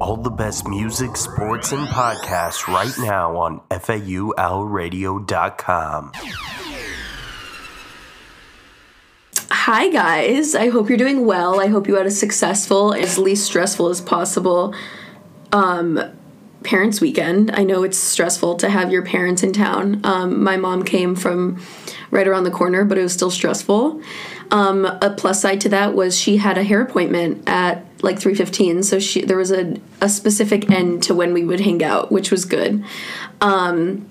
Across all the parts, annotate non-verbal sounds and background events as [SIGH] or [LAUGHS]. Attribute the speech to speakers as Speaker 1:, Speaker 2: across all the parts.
Speaker 1: All the best music, sports, and podcasts right now on FAULradio.com.
Speaker 2: Hi, guys. I hope you're doing well. I hope you had a successful, as least stressful as possible um, parents' weekend. I know it's stressful to have your parents in town. Um, my mom came from right around the corner, but it was still stressful. Um, a plus side to that was she had a hair appointment at like 3.15 so she there was a, a specific end to when we would hang out which was good. Um,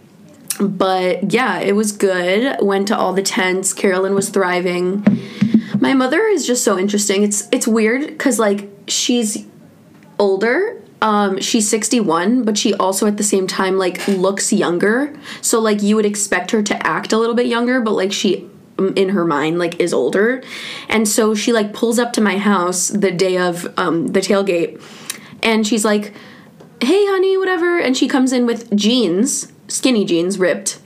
Speaker 2: but yeah it was good. Went to all the tents. Carolyn was thriving. My mother is just so interesting. It's it's weird because like she's older. Um she's 61 but she also at the same time like looks younger. So like you would expect her to act a little bit younger but like she in her mind like is older. And so she like pulls up to my house the day of um, the tailgate and she's like hey honey whatever. And she comes in with jeans skinny jeans ripped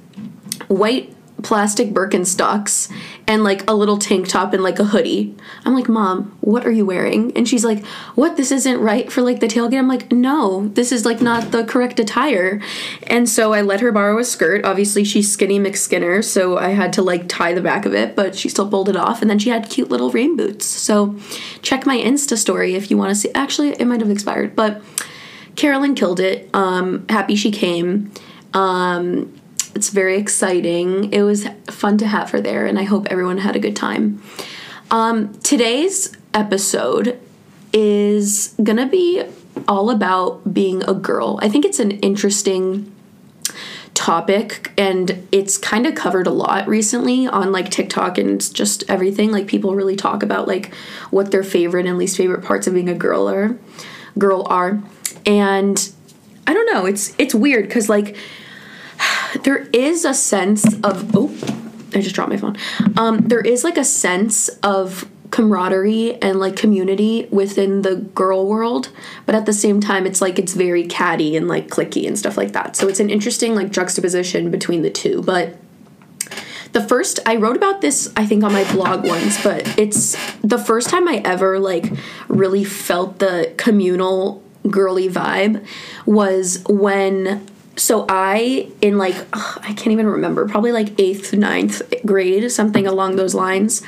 Speaker 2: white plastic Birkenstocks and like a little tank top and like a hoodie. I'm like, Mom, what are you wearing? And she's like, What? This isn't right for like the tailgate. I'm like, No, this is like not the correct attire. And so I let her borrow a skirt. Obviously, she's skinny McSkinner, so I had to like tie the back of it, but she still pulled it off. And then she had cute little rain boots. So check my Insta story if you want to see. Actually, it might have expired, but Carolyn killed it. Um, happy she came. Um, it's very exciting. It was fun to have her there, and I hope everyone had a good time. Um, today's episode is gonna be all about being a girl. I think it's an interesting topic and it's kind of covered a lot recently on like TikTok and just everything like people really talk about like what their favorite and least favorite parts of being a girl are girl are and I don't know it's it's weird cuz like there is a sense of oh i just dropped my phone. Um there is like a sense of camaraderie and like community within the girl world but at the same time it's like it's very catty and like clicky and stuff like that. So it's an interesting like juxtaposition between the two but the first i wrote about this i think on my blog once but it's the first time i ever like really felt the communal girly vibe was when so I in like ugh, I can't even remember probably like eighth ninth grade something along those lines.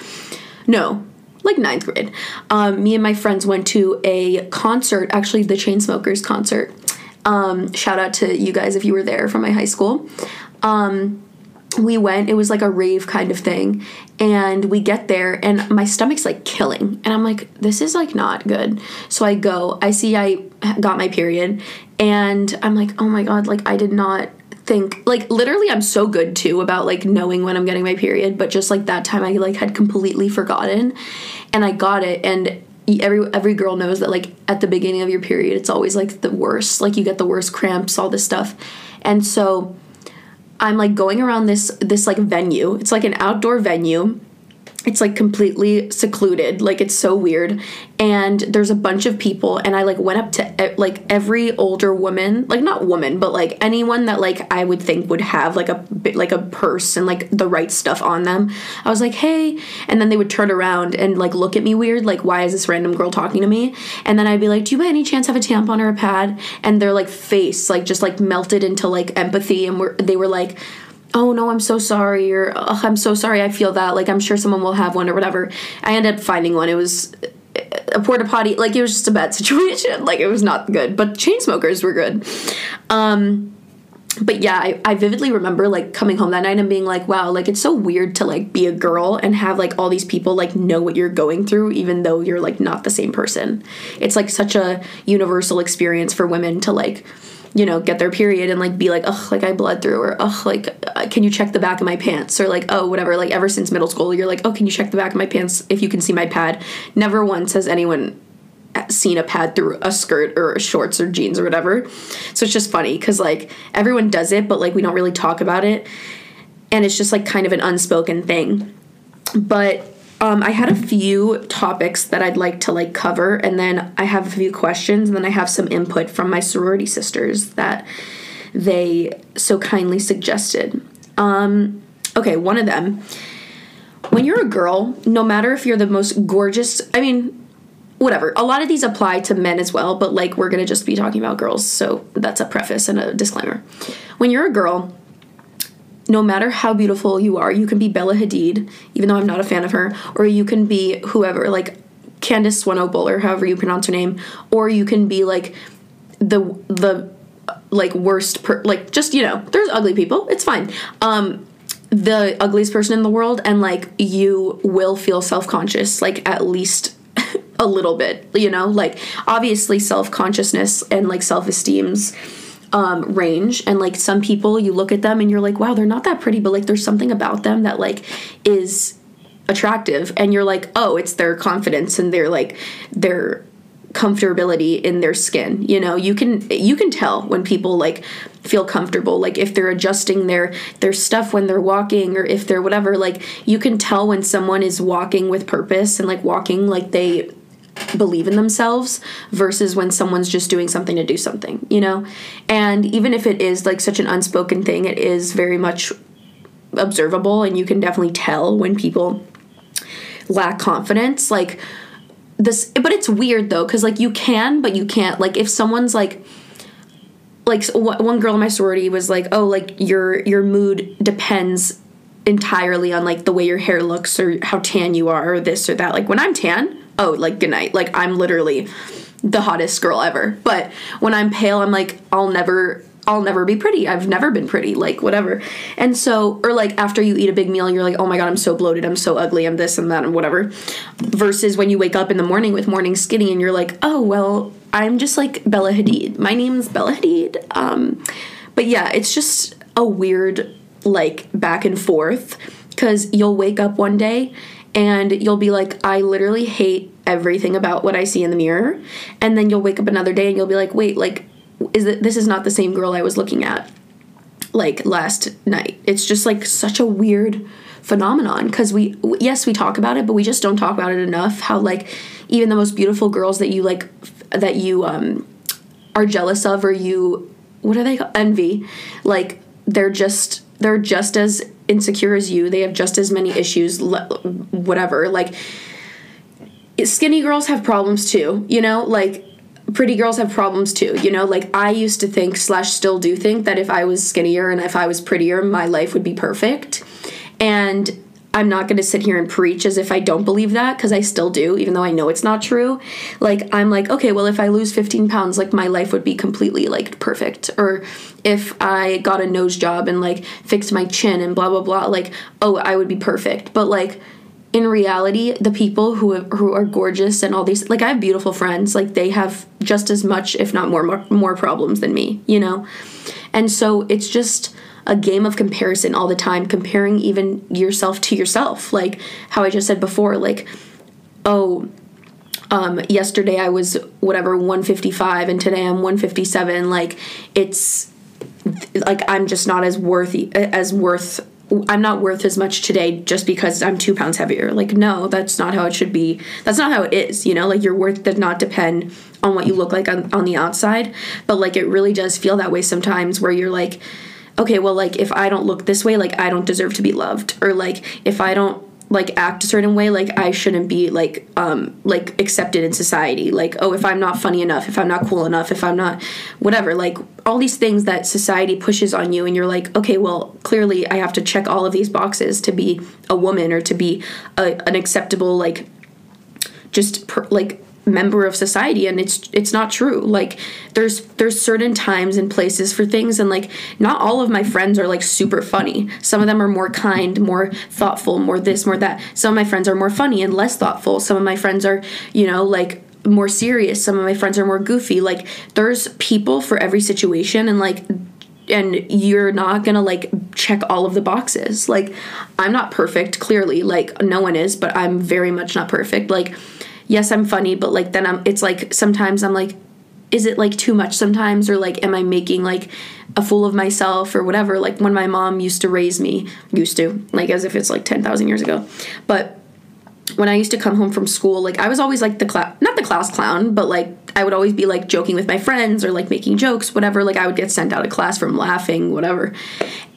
Speaker 2: No like ninth grade. Um, me and my friends went to a concert actually the Chainsmokers concert. Um, shout out to you guys if you were there from my high school. Um, we went it was like a rave kind of thing and we get there and my stomach's like killing and i'm like this is like not good. So i go i see i got my period and i'm like oh my god like i did not think like literally i'm so good too about like knowing when i'm getting my period but just like that time i like had completely forgotten and i got it and every every girl knows that like at the beginning of your period it's always like the worst like you get the worst cramps all this stuff and so I'm like going around this this like venue. It's like an outdoor venue. It's like completely secluded. Like it's so weird. And there's a bunch of people and I like went up to like every older woman, like not woman, but like anyone that like I would think would have like a like a purse and like the right stuff on them. I was like, "Hey." And then they would turn around and like look at me weird, like, "Why is this random girl talking to me?" And then I'd be like, "Do you by any chance have a tampon or a pad?" And their like face like just like melted into like empathy and were they were like oh no i'm so sorry. Or oh, i'm so sorry. I feel that. Like i'm sure someone will have one or whatever. I ended up finding one. It was a porta potty. Like it was just a bad [LAUGHS] situation. Like it was not good. But Chainsmokers were good. Um but yeah I, I vividly remember like coming home that night and being like wow like it's so weird to like be a girl and have like all these people like know what you're going through even though you're like not the same person. It's like such a universal experience for women to like you know, get their period and like be like, oh, like I bled through, or ugh, like uh, can you check the back of my pants, or like oh whatever. Like ever since middle school, you're like, oh, can you check the back of my pants if you can see my pad? Never once has anyone seen a pad through a skirt or shorts or jeans or whatever. So it's just funny because like everyone does it, but like we don't really talk about it, and it's just like kind of an unspoken thing. But um, I had a few topics that I'd like to like cover, and then I have a few questions, and then I have some input from my sorority sisters that they so kindly suggested. Um, okay, one of them. When you're a girl, no matter if you're the most gorgeous, I mean, whatever. A lot of these apply to men as well, but like we're gonna just be talking about girls, so that's a preface and a disclaimer. When you're a girl, no matter how beautiful you are, you can be Bella Hadid, even though I'm not a fan of her, or you can be whoever, like Candice Swanepoel, or however you pronounce her name, or you can be like the the like worst per like just you know there's ugly people. It's fine. Um the ugliest person in the world and like you will feel self-conscious like at least [LAUGHS] a little bit you know? Like obviously self-consciousness and like self-esteem's um, range. And like some people you look at them and you're like wow they're not that pretty but like there's something about them that like is attractive. And you're like oh it's their confidence and their like their comfortability in their skin. You know you can you can tell when people like feel comfortable. Like if they're adjusting their their stuff when they're walking or if they're whatever like you can tell when someone is walking with purpose and like walking like they believe in themselves versus when someone's just doing something to do something you know? And even if it is like such an unspoken thing it is very much observable and you can definitely tell when people lack confidence like this but it's weird though because like you can but you can't. Like if someone's like like one girl in my sorority was like oh like your your mood depends entirely on like the way your hair looks or how tan you are or this or that. Like when i'm tan oh like good night like i'm literally the hottest girl ever but when i'm pale i'm like i'll never I'll never be pretty. I've never been pretty, like whatever. And so, or like after you eat a big meal, you're like, oh my god, I'm so bloated, I'm so ugly, I'm this and that and whatever. Versus when you wake up in the morning with morning skinny and you're like, oh well, I'm just like Bella Hadid. My name's Bella Hadid. Um, but yeah, it's just a weird like back and forth because you'll wake up one day and you'll be like, I literally hate everything about what I see in the mirror. And then you'll wake up another day and you'll be like, wait, like is that this is not the same girl I was looking at like last night. It's just like such a weird phenomenon because we yes we talk about it but we just don't talk about it enough how like even the most beautiful girls that you like that you um are jealous of or you what are they envy like they're just they're just as insecure as you they have just as many issues whatever like skinny girls have problems too you know like pretty girls have problems too you know like i used to think slash still do think that if i was skinnier and if i was prettier my life would be perfect. And i'm not going to sit here and preach as if i don't believe that because i still do even though i know it's not true. Like i'm like okay well if i lose 15 pounds like my life would be completely like perfect. Or if i got a nose job and like fixed my chin and blah blah blah like oh i would be perfect. But like in reality, the people who who are gorgeous and all these like I have beautiful friends, like they have just as much if not more more, more problems than me, you know. And so it's just a game of comparison all the time, comparing even yourself to yourself. Like how I just said before, like oh, um, yesterday I was whatever 155 and today I'm 157. Like it's like I'm just not as worthy as worth I'm not worth as much today just because I'm two pounds heavier. Like, no, that's not how it should be. That's not how it is, you know? Like, your worth does not depend on what you look like on, on the outside. But, like, it really does feel that way sometimes where you're like, okay, well, like, if I don't look this way, like, I don't deserve to be loved. Or, like, if I don't like act a certain way like i shouldn't be like um like accepted in society like oh if i'm not funny enough if i'm not cool enough if i'm not whatever like all these things that society pushes on you and you're like okay well clearly i have to check all of these boxes to be a woman or to be a, an acceptable like just per, like Mm-hmm. member of society and it's it's not true. Like there's there's certain times and places for things and like not all of my friends are like super funny. Some of them are more kind more thoughtful more this more that. Some of my friends are more funny and less thoughtful. Some of my friends are you know like more serious. Some of my friends are more goofy. Like there's people for every situation and like and you're not gonna like check all of the boxes. Like i'm not perfect clearly. Like no one is but i'm very much not perfect. Like yes, I'm funny, but like then I'm it's like sometimes I'm like is it like too much sometimes? Or like am I making like a fool of myself or whatever? Like when my mom used to raise me used to like as if it's like 10,000 years ago. But when I used to come home from school like I was always like the class not the class clown but like I would always be like joking with my friends or like making jokes whatever. Like I would get sent out of class from laughing whatever.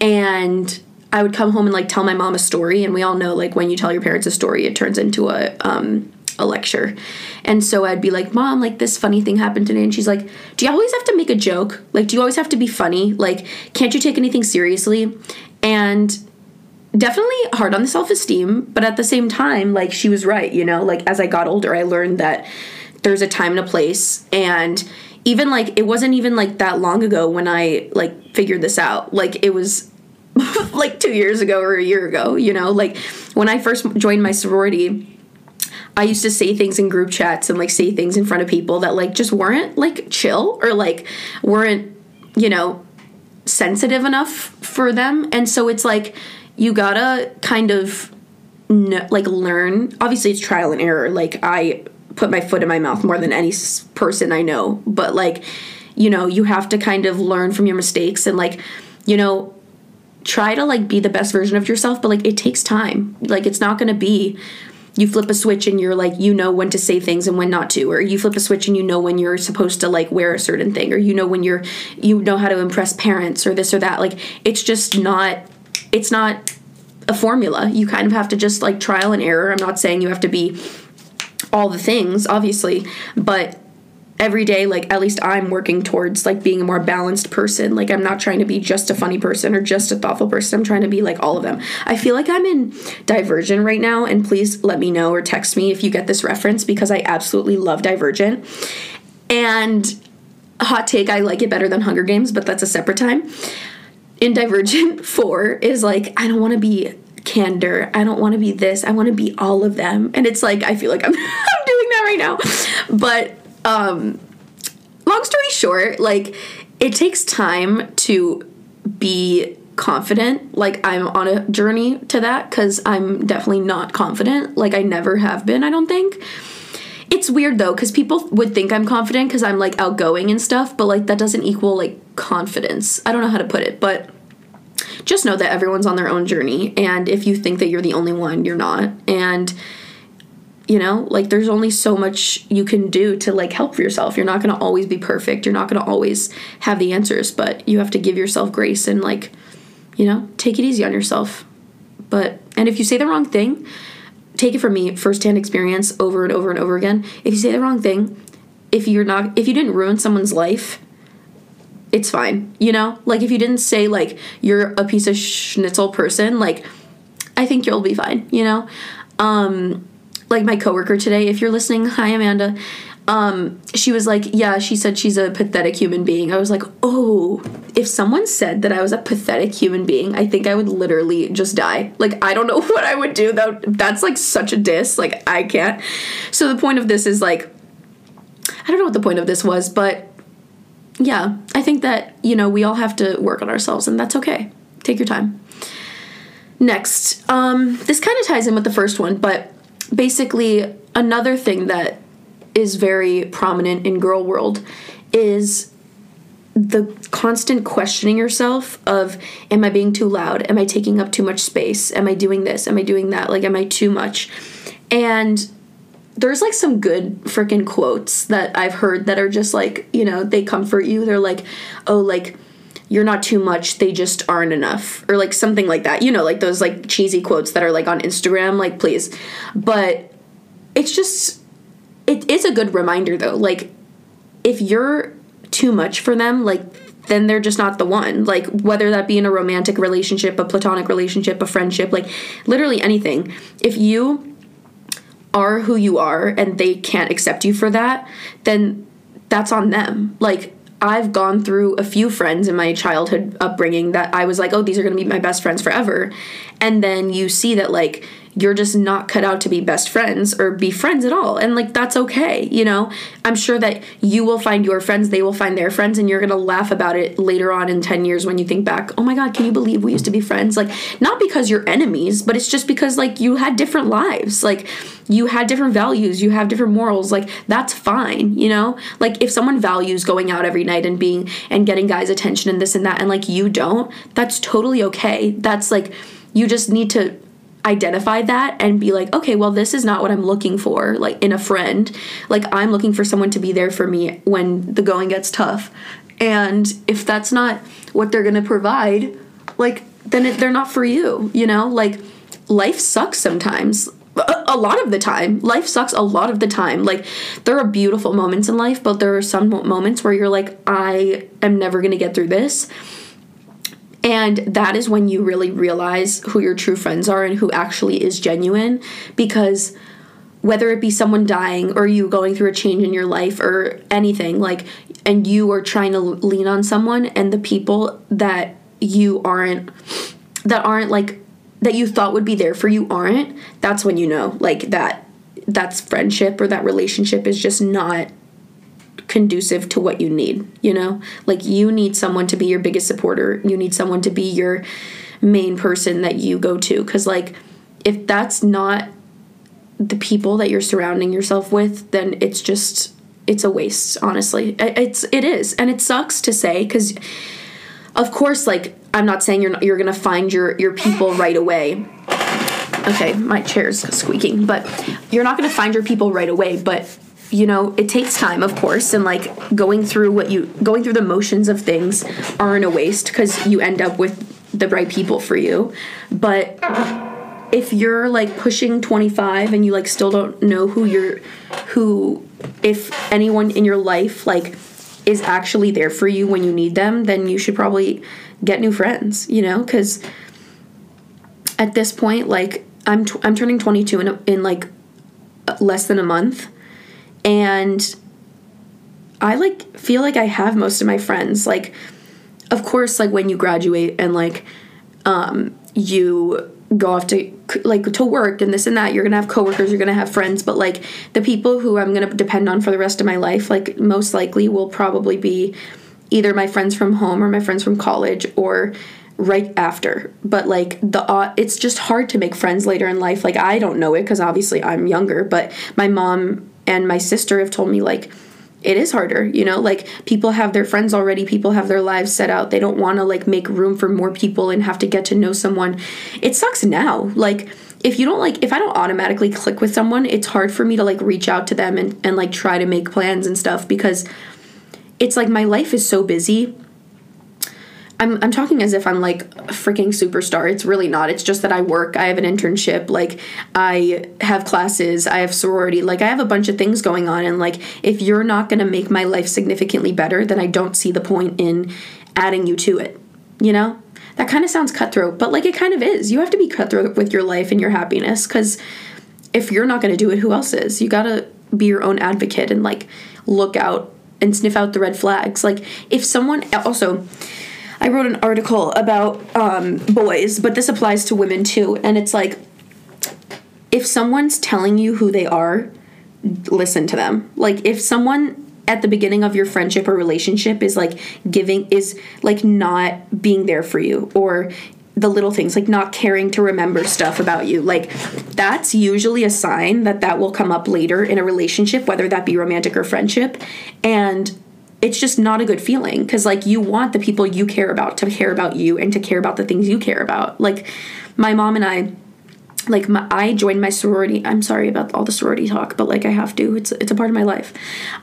Speaker 2: And I would come home and like tell my mom a story. And we all know like when you tell your parents a story it turns into a um a lecture. And so I'd be like, Mom, like this funny thing happened today. And she's like, Do you always have to make a joke? Like, do you always have to be funny? Like, can't you take anything seriously? And definitely hard on the self esteem, but at the same time, like, she was right, you know? Like, as I got older, I learned that there's a time and a place. And even like, it wasn't even like that long ago when I like figured this out. Like, it was [LAUGHS] like two years ago or a year ago, you know? Like, when I first joined my sorority, I used to say things in group chats and like say things in front of people that like just weren't like chill or like weren't, you know, sensitive enough for them. And so it's like you gotta kind of n- like learn. Obviously, it's trial and error. Like I put my foot in my mouth more than any person I know, but like, you know, you have to kind of learn from your mistakes and like, you know, try to like be the best version of yourself, but like it takes time. Like it's not gonna be you flip a switch and you're like you know when to say things and when not to or you flip a switch and you know when you're supposed to like wear a certain thing or you know when you're you know how to impress parents or this or that. Like it's just not it's not a formula. You kind of have to just like trial and error. I'm not saying you have to be all the things obviously but every day like at least i'm working towards like being a more balanced person. Like i'm not trying to be just a funny person or just a thoughtful person. I'm trying to be like all of them. I feel like i'm in divergent right now and please let me know or text me if you get this reference because i absolutely love divergent. And hot take i like it better than hunger games but that's a separate time. In divergent [LAUGHS] 4 is like i don't want to be candor. I don't want to be this. I want to be all of them. And it's like i feel like i'm, [LAUGHS] I'm doing that right now. But um long story short like it takes time to be confident. Like i'm on a journey to that because i'm definitely not confident. Like i never have been i don't think. It's weird though because people would think i'm confident because i'm like outgoing and stuff but like that doesn't equal like confidence. I don't know how to put it but just know that everyone's on their own journey and if you think that you're the only one you're not. And you know like there's only so much you can do to like help yourself. You're not going to always be perfect. You're not going to always have the answers but you have to give yourself grace and like you know take it easy on yourself. But and if you say the wrong thing take it from me firsthand experience over and over and over again. If you say the wrong thing if you're not if you didn't ruin someone's life it's fine you know? Like if you didn't say like you're a piece of schnitzel person like i think you'll be fine you know? Um like my coworker today if you're listening [LAUGHS] hi amanda. Um she was like yeah she said she's a pathetic human being. I was like oh if someone said that i was a pathetic human being i think i would literally just die. Like i don't know [LAUGHS] what i would do though. That's like such a diss. Like i can't. So the point of this is like i don't know what the point of this was but yeah i think that you know we all have to work on ourselves and that's okay. Take your time. Next um this kind of ties in with the first one but basically another thing that is very prominent in girl world is the constant questioning yourself of am i being too loud? Am i taking up too much space? Am i doing this? Am i doing that? Like am i too much? And there's like some good freaking quotes that i've heard that are just like you know they comfort you. They're like oh like you're not too much they just aren't enough or like something like that. You know like those like cheesy quotes that are like on instagram like please. But it's just it is a good reminder though. Like if you're too much for them like then they're just not the one. Like whether that be in a romantic relationship a platonic relationship a friendship like literally anything. If you are who you are and they can't accept you for that then that's on them. Like I've gone through a few friends in my childhood upbringing that I was like, oh, these are going to be my best friends forever. And then you see that, like, you're just not cut out to be best friends or be friends at all. And, like, that's okay, you know? I'm sure that you will find your friends, they will find their friends, and you're to laugh about it later on in 10 years when you think back, oh my God, can you believe we used to be friends? Like, not because you're enemies, but it's just because, like, you had different lives. Like, you had different values, you have different morals. Like, that's fine, you know? Like, if someone values going out every night and being and getting guys' attention and this and that, and like you don't, that's totally okay. That's like, you just need to identify that and be like, okay, well, this is not what I'm looking for, like in a friend. Like, I'm looking for someone to be there for me when the going gets tough. And if that's not what they're gonna provide, like, then it, they're not for you, you know? Like, life sucks sometimes. a, a lot of the time. Life sucks a lot of the time. Like there are beautiful moments in life, but there are some moments where you're like I am never to get through this. And that is when you really realize who your true friends are and who actually is genuine because whether it be someone dying or you going through a change in your life or anything like and you are trying to lean on someone and the people that you aren't that aren't like that you thought would be there for you aren't that's when you know like that that's friendship or that relationship is just not conducive to what you need you know? Like you need someone to be your biggest supporter. You need someone to be your main person that you go to. Cuz like if that's not the people that you're surrounding yourself with then it's just it's a waste honestly. It's it is. And it sucks to say cuz of course like i'm not saying you're not, you're going to find your your people right away. Okay my chair's squeaking but you're not going to find your people right away but you know it takes time of course and like going through what you going through the motions of things aren't a waste because you end up with the right people for you. But if you're like pushing 25 and you like still don't know who you're who if anyone in your life like is actually there for you when you need them then you should probably get new friends you know? Because at this point like i'm i'm turning 22 in, in like less than a month and i like feel like i have most of my friends like of course like when you graduate and like um you go off to like to work and this and that you're gonna have coworkers you're gonna have friends but like the people who i'm gonna depend on for the rest of my life like most likely will probably be either my friends from home or my friends from college or right after. But like the uh, it's just hard to make friends later in life. Like i don't know it because obviously i'm younger but my mom and my sister have told me like it is harder you know? Like people have their friends already people have their lives set out. They don't want to like make room for more people and have to get to know someone. It sucks now. Like if you don't like if i don't automatically click with someone it's hard for me to like reach out to them and, and like try to make plans and stuff because it's like my life is so busy I'm, I'm talking as if I'm like a freaking superstar. It's really not. It's just that I work. I have an internship. Like, I have classes. I have sorority. Like, I have a bunch of things going on. And, like, if you're not going to make my life significantly better, then I don't see the point in adding you to it. You know? That kind of sounds cutthroat, but, like, it kind of is. You have to be cutthroat with your life and your happiness because if you're not going to do it, who else is? You got to be your own advocate and, like, look out and sniff out the red flags. Like, if someone also I wrote an article about um, boys, but this applies to women too. And it's like, if someone's telling you who they are, listen to them. Like, if someone at the beginning of your friendship or relationship is like giving, is like not being there for you, or the little things like not caring to remember stuff about you like that's usually a sign that that will come up later in a relationship whether that be romantic or friendship and it's just not a good feeling because like you want the people you care about to care about you and to care about the things you care about. Like my mom and i like my, i joined my sorority i'm sorry about all the sorority talk but like i have to it's it's a part of my life.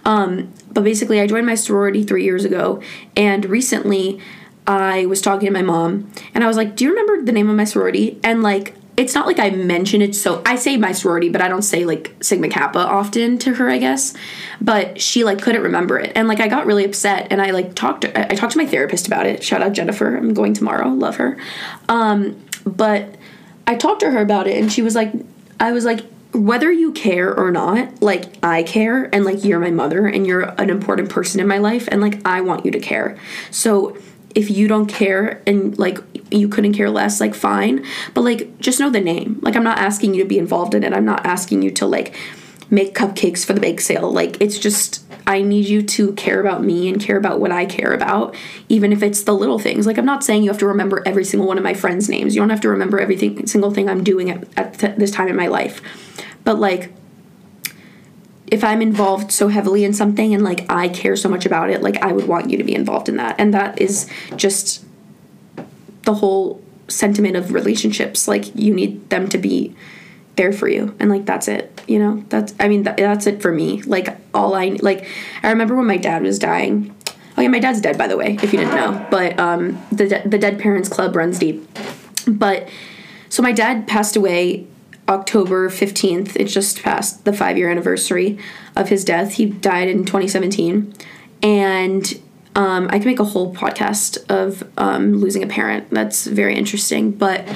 Speaker 2: Um but basically i joined my sorority three years ago and recently i was talking to my mom and i was like do you remember the name of my sorority? And like it's not like I mention it so I say my sorority, but I don't say like Sigma Kappa often to her, I guess. But she like couldn't remember it. And like I got really upset and I like talked to, I talked to my therapist about it. Shout out Jennifer. I'm going tomorrow. Love her. Um, but I talked to her about it and she was like I was like whether you care or not, like I care and like you're my mother and you're an important person in my life and like I want you to care. So if you don't care and like you couldn't care less like fine. But like just know the name. Like i'm not asking you to be involved in it. I'm not asking you to like make cupcakes for the bake sale. Like it's just i need you to care about me and care about what i care about even if it's the little things. Like i'm not saying you have to remember every single one of my friends names. You don't have to remember every single thing i'm doing at, at th- this time in my life. But like if I'm involved so heavily in something and like I care so much about it, like I would want you to be involved in that. And that is just the whole sentiment of relationships. Like you need them to be there for you and like that's it you know that's i mean that, that's it for me like all i like i remember when my dad was dying oh yeah my dad's dead by the way if you didn't know but um the, the dead parents club runs deep but so my dad passed away October 15th. It just passed the five year anniversary of his death. He died in 2017. And um, I can make a whole podcast of um, losing a parent. That's very interesting. But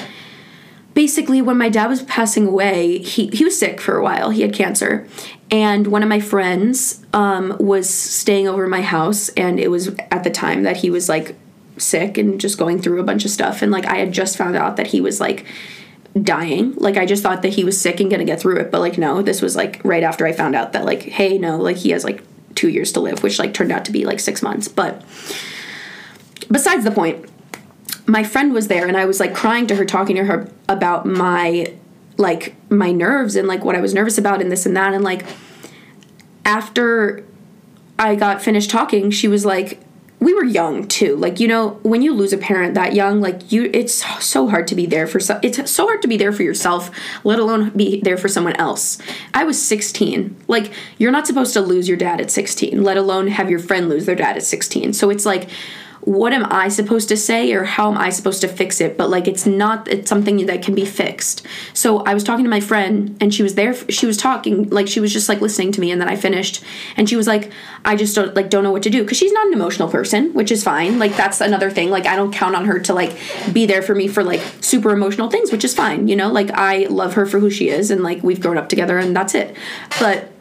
Speaker 2: basically, when my dad was passing away, he, he was sick for a while. He had cancer. And one of my friends um, was staying over my house, and it was at the time that he was like sick and just going through a bunch of stuff. And like, I had just found out that he was like dying. Like I just thought that he was sick and gonna get through it, but like no, this was like right after I found out that like hey no, like he has like two years to live, which like turned out to be like six months. But besides the point, my friend was there and I was like crying to her, talking to her about my like my nerves and like what I was nervous about and this and that and like after I got finished talking, she was like, we were young too. Like you know when you lose a parent that young like you it's so hard to be there for so, it's so hard to be there for yourself let alone be there for someone else. I was 16 like you're not supposed to lose your dad at 16 let alone have your friend lose their dad at 16 so it's like what am I supposed to say or how am I supposed to fix it? But like it's not it's something that can be fixed. So I was talking to my friend and she was there she was talking like she was just like listening to me and then I finished and she was like I just don't like don't know what to do cuz she's not an emotional person, which is fine. Like that's another thing. Like I don't count on her to like be there for me for like super emotional things, which is fine, you know? Like I love her for who she is and like we've grown up together and that's it. But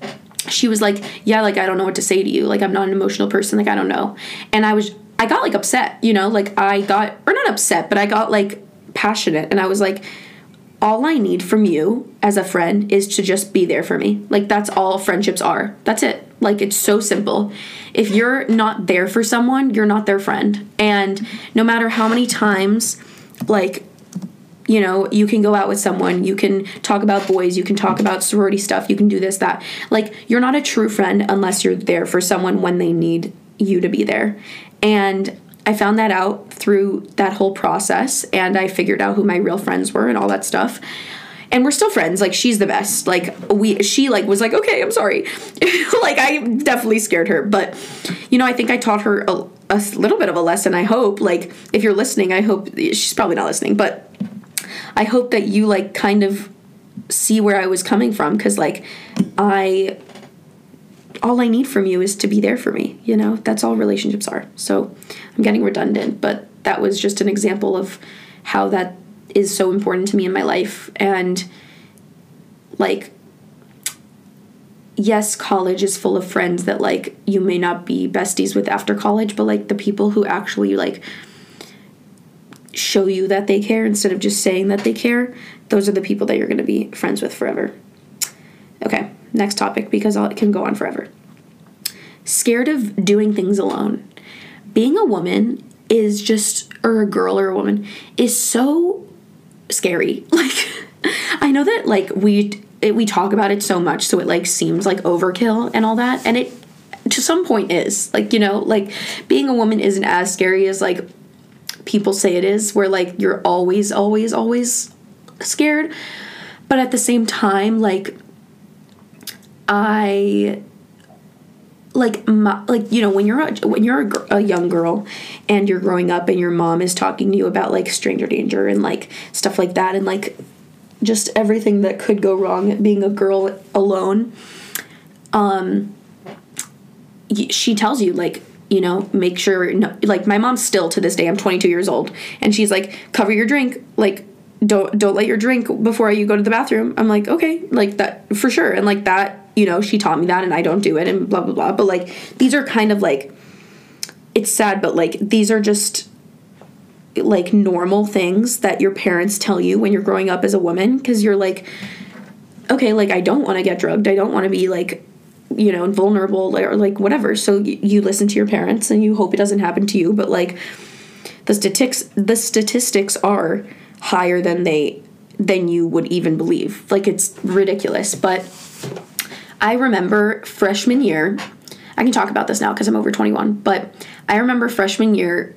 Speaker 2: she was like, "Yeah, like I don't know what to say to you. Like I'm not an emotional person. Like I don't know." And I was I got like upset, you know, like I got, or not upset, but I got like passionate and I was like, all I need from you as a friend is to just be there for me. Like that's all friendships are. That's it. Like it's so simple. If you're not there for someone, you're not their friend. And no matter how many times, like, you know, you can go out with someone, you can talk about boys, you can talk about sorority stuff, you can do this, that. Like, you're not a true friend unless you're there for someone when they need you to be there. And I found that out through that whole process and I figured out who my real friends were and all that stuff. And we're still friends. Like she's the best. Like we she like was like, "Okay, I'm sorry." [LAUGHS] like I definitely scared her, but you know, I think I taught her a, a little bit of a lesson. I hope like if you're listening, I hope she's probably not listening, but I hope that you like kind of see where I was coming from cuz like I all I need from you is to be there for me. You know, that's all relationships are. So I'm getting redundant, but that was just an example of how that is so important to me in my life. And like, yes, college is full of friends that like you may not be besties with after college, but like the people who actually like show you that they care instead of just saying that they care, those are the people that you're going to be friends with forever. Next topic because it can go on forever. Scared of doing things alone. Being a woman is just, or a girl or a woman, is so scary. [LAUGHS] Like, I know that like we it, we talk about it so much, so it like seems like overkill and all that, and it to some point is like you know like being a woman isn't as scary as like people say it is, where like you're always always always scared, but at the same time like I like my, like you know when you're a, when you're a, a, young girl and you're growing up and your mom is talking to you about like stranger danger and like stuff like that and like just everything that could go wrong being a girl alone um she tells you like you know make sure no, like my mom still to this day I'm 22 years old and she's like cover your drink like don't don't let your drink before you go to the bathroom. I'm like okay like that for sure. And like that you know, she taught me that and I don't do it and blah, blah, blah. But like, these are kind of like, it's sad, but like, these are just like normal things that your parents tell you when you're growing up as a woman because you're like, okay, like, I don't want to get drugged. I don't want to be like, you know, vulnerable or like whatever. So y- you listen to your parents and you hope it doesn't happen to you. But like, the statistics, the statistics are higher than they than you would even believe. Like it's ridiculous, but I remember freshman year, I can talk about this now because I'm over 21, but I remember freshman year,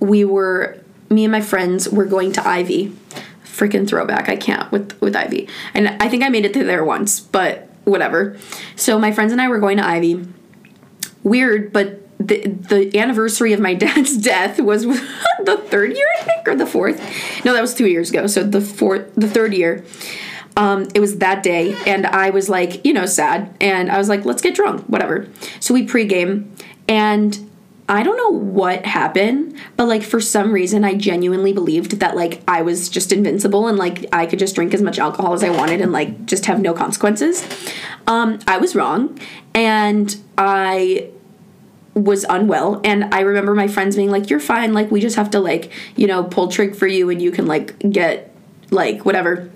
Speaker 2: we were, me and my friends were going to Ivy. Freaking throwback. I can't with, with Ivy. And I think I made it to there once, but whatever. So my friends and I were going to Ivy. Weird, but the the anniversary of my [LAUGHS] dad's death was [LAUGHS] the third year, I think, or the fourth. No, that was two years ago. So the fourth, the third year Um, it was that day, and I was like, you know, sad, and I was like, let's get drunk, whatever. So we pregame, and I don't know what happened, but like for some reason, I genuinely believed that like I was just invincible and like I could just drink as much alcohol as I wanted and like just have no consequences. Um, I was wrong, and I was unwell and i remember my friends being like you're fine like we just have to like you know pull trig for you and you can like get like whatever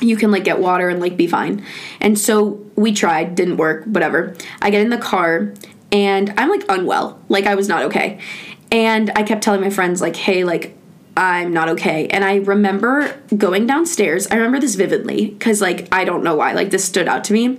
Speaker 2: you can like get water and like be fine. And so we tried didn't work whatever. I get in the car and i'm like unwell. Like i was not okay. And i kept telling my friends like hey like i'm not okay. And i remember going downstairs. I remember this vividly because like i don't know why. Like this stood out to me.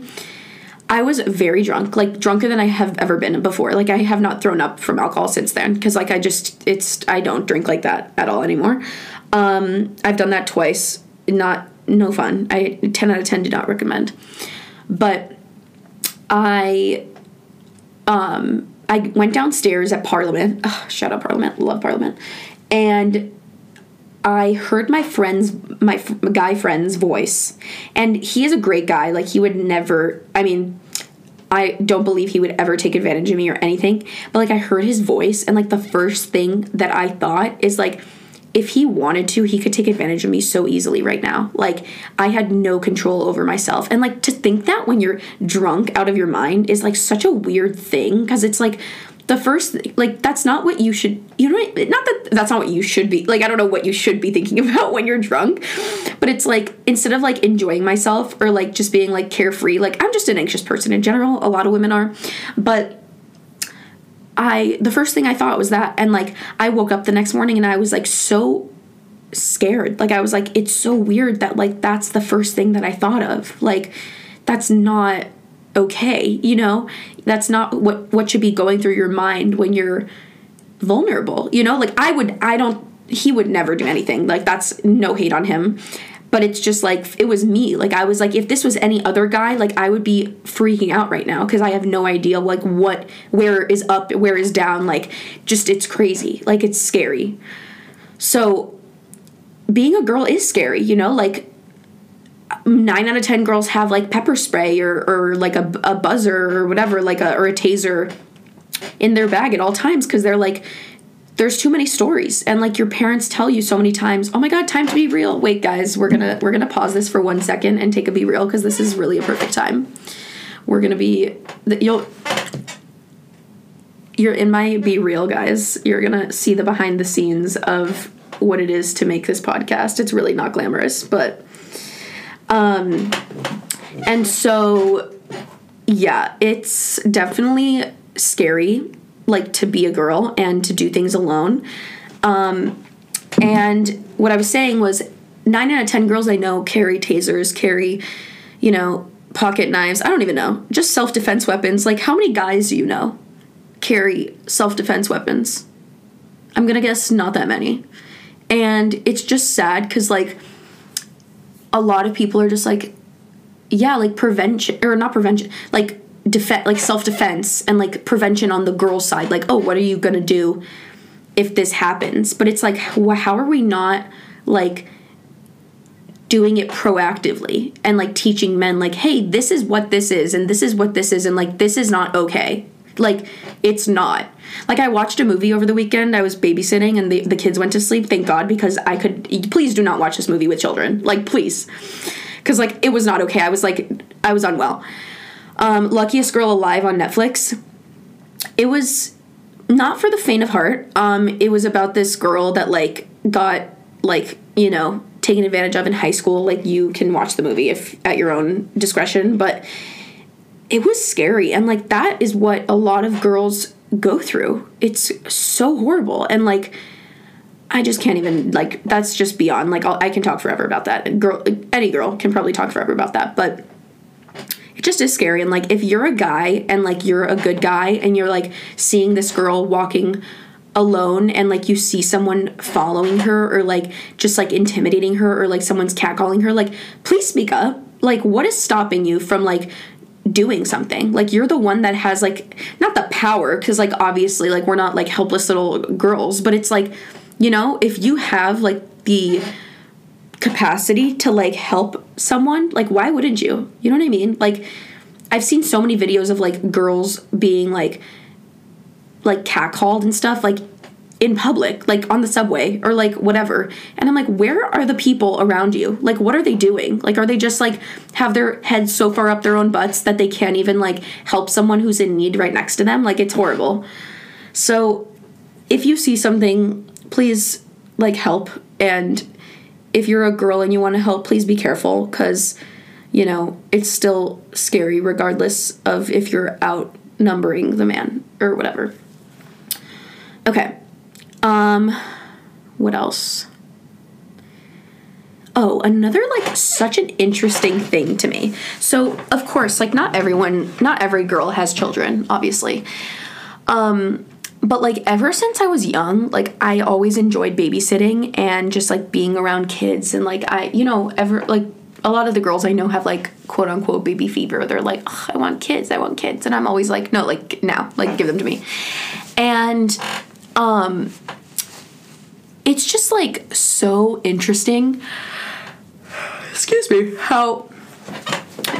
Speaker 2: I was very drunk, like drunker than I have ever been before. Like I have not thrown up from alcohol since then because like I just it's I don't drink like that at all anymore. Um, I've done that twice. Not no fun. I 10 out of 10 do not recommend. But I um I went downstairs at Parliament. Oh, shout out Parliament. Love Parliament. And I heard my friend's my f- guy friend's voice, and he is a great guy. Like he would never. I mean, I don't believe he would ever take advantage of me or anything. But like I heard his voice and like the first thing that I thought is like if he wanted to, he could take advantage of me so easily right now. Like I had no control over myself. And like to think that when you're drunk out of your mind is like such a weird thing because it's like the first like that's not what you should you know not that that's not what you should be like i don't know what you should be thinking [LAUGHS] about when you're drunk but it's like instead of like enjoying myself or like just being like carefree like i'm just an anxious person in general a lot of women are but i the first thing i thought was that and like i woke up the next morning and i was like so scared. Like i was like it's so weird that like that's the first thing that i thought of. Like that's not okay you know? That's not what what should be going through your mind when you're vulnerable you know? Like i would i don't he would never do anything. Like that's no hate on him but it's just like it was me. Like i was like if this was any other guy like i would be freaking out right now because i have no idea like what where is up where is down like just it's crazy. Like it's scary. So being a girl is scary you know? Like nine out of ten girls have like pepper spray or, or like a, a buzzer or whatever like a or a taser in their bag at all times because they're like there's too many stories and like your parents tell you so many times oh my god time to BeReal. Wait guys we're gonna we're gonna pause this for one second and take a BeReal because this is really a perfect time. We're gonna be you'll you're in my BeReal guys. You're gonna see the behind the scenes of what it is to make this podcast. It's really not glamorous but um, and so, yeah, it's definitely scary, like to be a girl and to do things alone. Um, and what I was saying was, nine out of ten girls I know carry tasers, carry, you know, pocket knives. I don't even know, just self defense weapons. Like, how many guys do you know carry self defense weapons? I'm gonna guess not that many. And it's just sad because, like, a lot of people are just like, yeah, like prevention or not prevention, like defense, like self defense and like prevention on the girl side. Like, oh, what are you gonna do if this happens? But it's like, how are we not like doing it proactively and like teaching men like, hey, this is what this is and this is what this is and like this is not okay. Like, it's not. Like I watched a movie over the weekend. I was babysitting and the, the kids went to sleep. Thank God because I could please do not watch this movie with children. Like please. Cuz like it was not okay. I was like I was unwell. Um Luckiest Girl Alive on Netflix. It was not for the faint of heart. Um it was about this girl that like got like, you know, taken advantage of in high school. Like you can watch the movie if at your own discretion, but it was scary and like that is what a lot of girls go through. It's so horrible. And like, I just can't even like that's just beyond like I'll, i can talk forever about that. Girl, any girl can probably talk forever about that, but just is scary. And like, if you're a guy and like you're a good guy and you're like seeing this girl walking alone and like you see someone following her or like just like intimidating her or like someone's catcalling her, like please speak up. Like, what is stopping you from like doing something like you're the one that has like not the power because like obviously like we're not like helpless little girls but it's like you know if you have like the capacity to like help someone, like why wouldn't you? You know what I mean? Like I've seen so many videos of like girls being like like catcalled and stuff like in public, like on the subway or like whatever. And I'm like, where are the people around you? Like, what are they doing? Like, are they just like have their heads so far up their own butts that they can't even like help someone who's in need right next to them? Like, it's horrible. So, if you see something, please like help. And if you're a girl and you want to help, please be careful because, you know, it's still scary regardless of if you're outnumbering the man or whatever. Okay. Um, what else? Oh, another like such an interesting thing to me. So, of course, like not everyone, not every girl has children, obviously. Um, but like ever since I was young, like I always enjoyed babysitting and just like being around kids and like I, you know, ever like a lot of the girls I know have like quote unquote baby fever. They're like, I want kids, I want kids. And I'm always like, no, like now, like give them to me. And um it's just like so interesting. Excuse me, how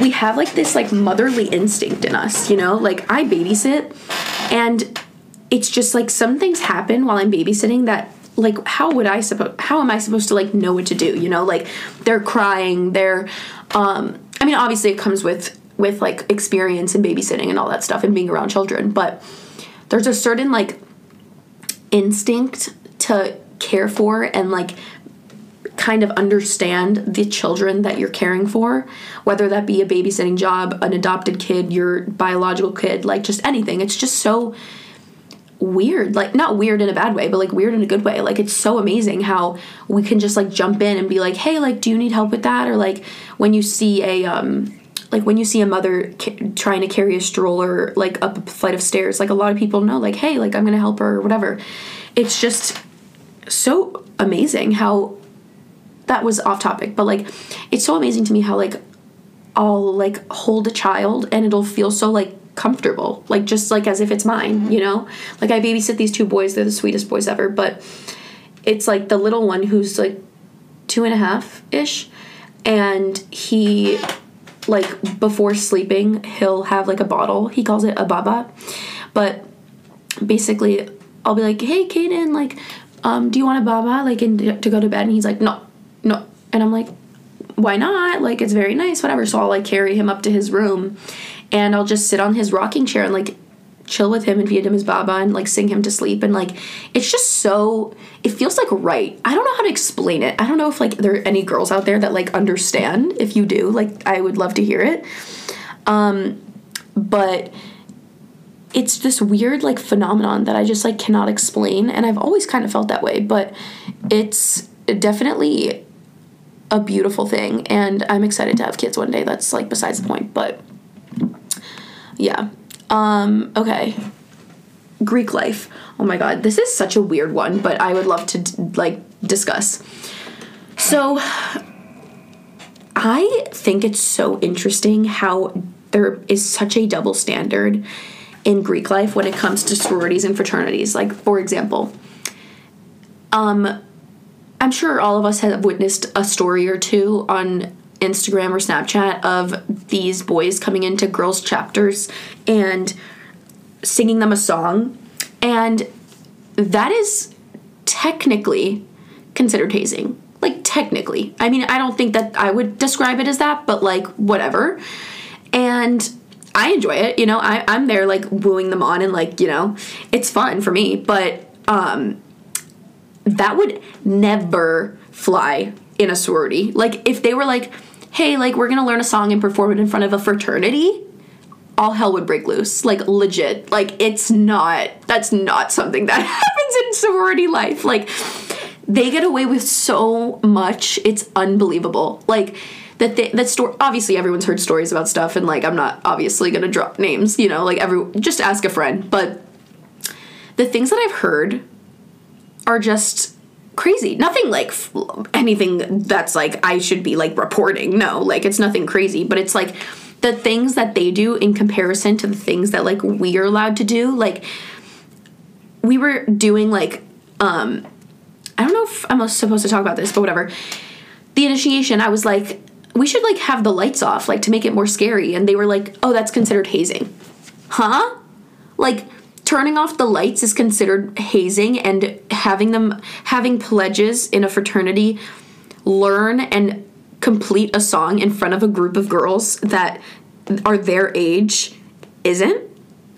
Speaker 2: we have like this like motherly instinct in us, you know? Like I babysit and it's just like some things happen while I'm babysitting that like how would I suppose how am I supposed to like know what to do, you know? Like they're crying, they're um I mean obviously it comes with with like experience in babysitting and all that stuff and being around children, but there's a certain like instinct to care for and like kind of understand the children that you're caring for, whether that be a babysitting job, an adopted kid, your biological kid, like just anything. It's just so weird. Like not weird in a bad way, but like weird in a good way. Like it's so amazing how we can just like jump in and be like, "Hey, like do you need help with that?" or like when you see a um like when you see a mother ca- trying to carry a stroller like up a flight of stairs, like a lot of people know like, "Hey, like I'm to help her" or whatever. It's just so amazing how that was off topic, but like it's so amazing to me how like I'll like hold a child and it'll feel so like comfortable, like just like as if it's mine, you know? Like I babysit these two boys, they're the sweetest boys ever, but it's like the little one who's like two and a half ish, and he like before sleeping he'll have like a bottle. He calls it a baba, but basically I'll be like, hey, Kaden, like, um, do you want a baba like in to go to bed? And he's like, no, no, and I'm like, why not? Like it's very nice, whatever. So I'll like carry him up to his room and I'll just sit on his rocking chair and like chill with him and feed him his baba and like sing him to sleep and like it's just so it feels like right. I don't know how to explain it. I don't know if like there are any girls out there that like understand. If you do, like I would love to hear it. Um but it's this weird like phenomenon that I just like cannot explain and I've always kind of felt that way, but it's definitely a beautiful thing and I'm excited to have kids one day. That's like besides the point, but yeah. Um okay. Greek life. Oh my god, this is such a weird one, but I would love to like discuss. So I think it's so interesting how there is such a double standard in Greek life when it comes to sororities and fraternities. Like for example, um I'm sure all of us have witnessed a story or two on Instagram or Snapchat of these boys coming into girls' chapters and singing them a song. And that is technically considered hazing. Like, technically. I mean, I don't think that I would describe it as that, but like, whatever. And I enjoy it, you know, I, I'm there like wooing them on and like, you know, it's fun for me. But um that would never fly in a sorority. Like if they were like, "Hey, like we're to learn a song and perform it in front of a fraternity," all hell would break loose. Like legit. Like it's not that's not something that [LAUGHS] happens in sorority life. Like they get away with so much. It's unbelievable. Like that they, that story obviously everyone's heard stories about stuff and like I'm not obviously going to drop names, you know, like every just ask a friend, but the things that I've heard are just crazy. Nothing like f- anything that's like I should be like reporting. No, like it's nothing crazy, but it's like the things that they do in comparison to the things that like we are allowed to do. Like we were doing like um I don't know if I'm supposed to talk about this, but whatever. the initiation, I was like, we should like have the lights off, like to make it more scary. And they were like, oh, that's considered hazing. Huh? Like turning off the lights is considered hazing and having them having pledges in a fraternity learn and complete a song in front of a group of girls that are their age isn't?